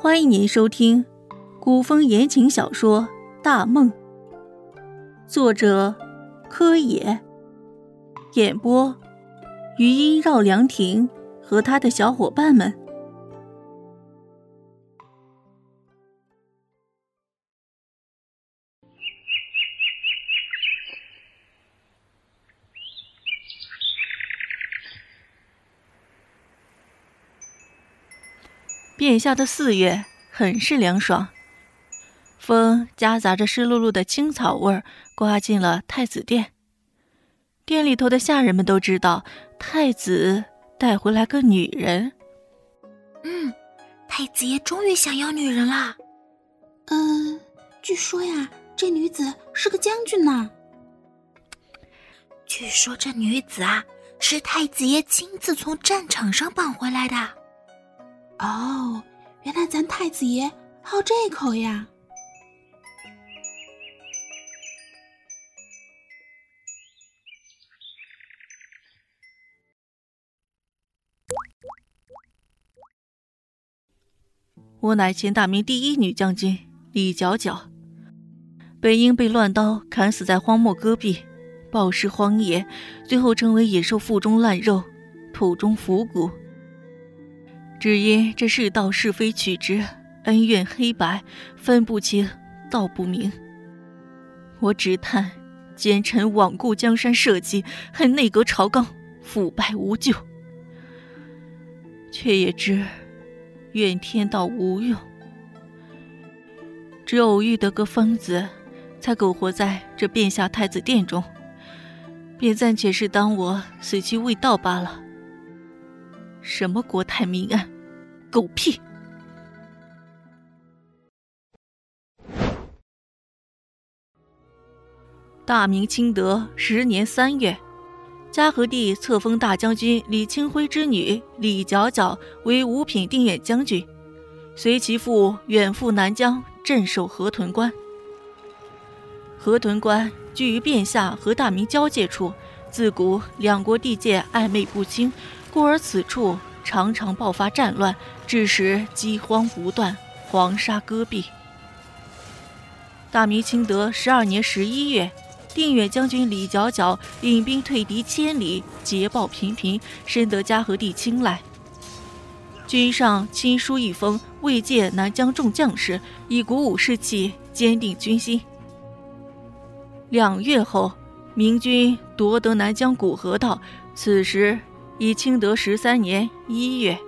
欢迎您收听古风言情小说《大梦》，作者柯野，演播余音绕梁亭和他的小伙伴们。变下的四月很是凉爽，风夹杂着湿漉漉的青草味儿，刮进了太子殿。殿里头的下人们都知道，太子带回来个女人。嗯，太子爷终于想要女人啦。嗯，据说呀，这女子是个将军呢。据说这女子啊，是太子爷亲自从战场上绑回来的。哦，原来咱太子爷好这口呀！我乃前大明第一女将军李皎皎，本应被乱刀砍死在荒漠戈壁，暴尸荒野，最后成为野兽腹中烂肉，土中腐骨。只因这世道是非曲直，恩怨黑白分不清，道不明。我只叹奸臣罔顾江山社稷，恨内阁朝纲腐败无救，却也知怨天道无用。只偶遇得个疯子，才苟活在这变下太子殿中，便暂且是当我死期未到罢了。什么国泰民安，狗屁！大明清德十年三月，嘉禾帝册封大将军李清辉之女李皎皎为五品定远将军，随其父远赴南疆镇守河豚关。河豚关居于卞下和大明交界处，自古两国地界暧昧不清，故而此处常常爆发战乱，致使饥荒不断，黄沙戈壁。大明清德十二年十一月。定远将军李皎皎领兵退敌千里，捷报频频，深得嘉禾帝青睐。君上亲书一封，慰藉南疆众将士，以鼓舞士气，坚定军心。两月后，明军夺得南疆古河道，此时以清德十三年一月。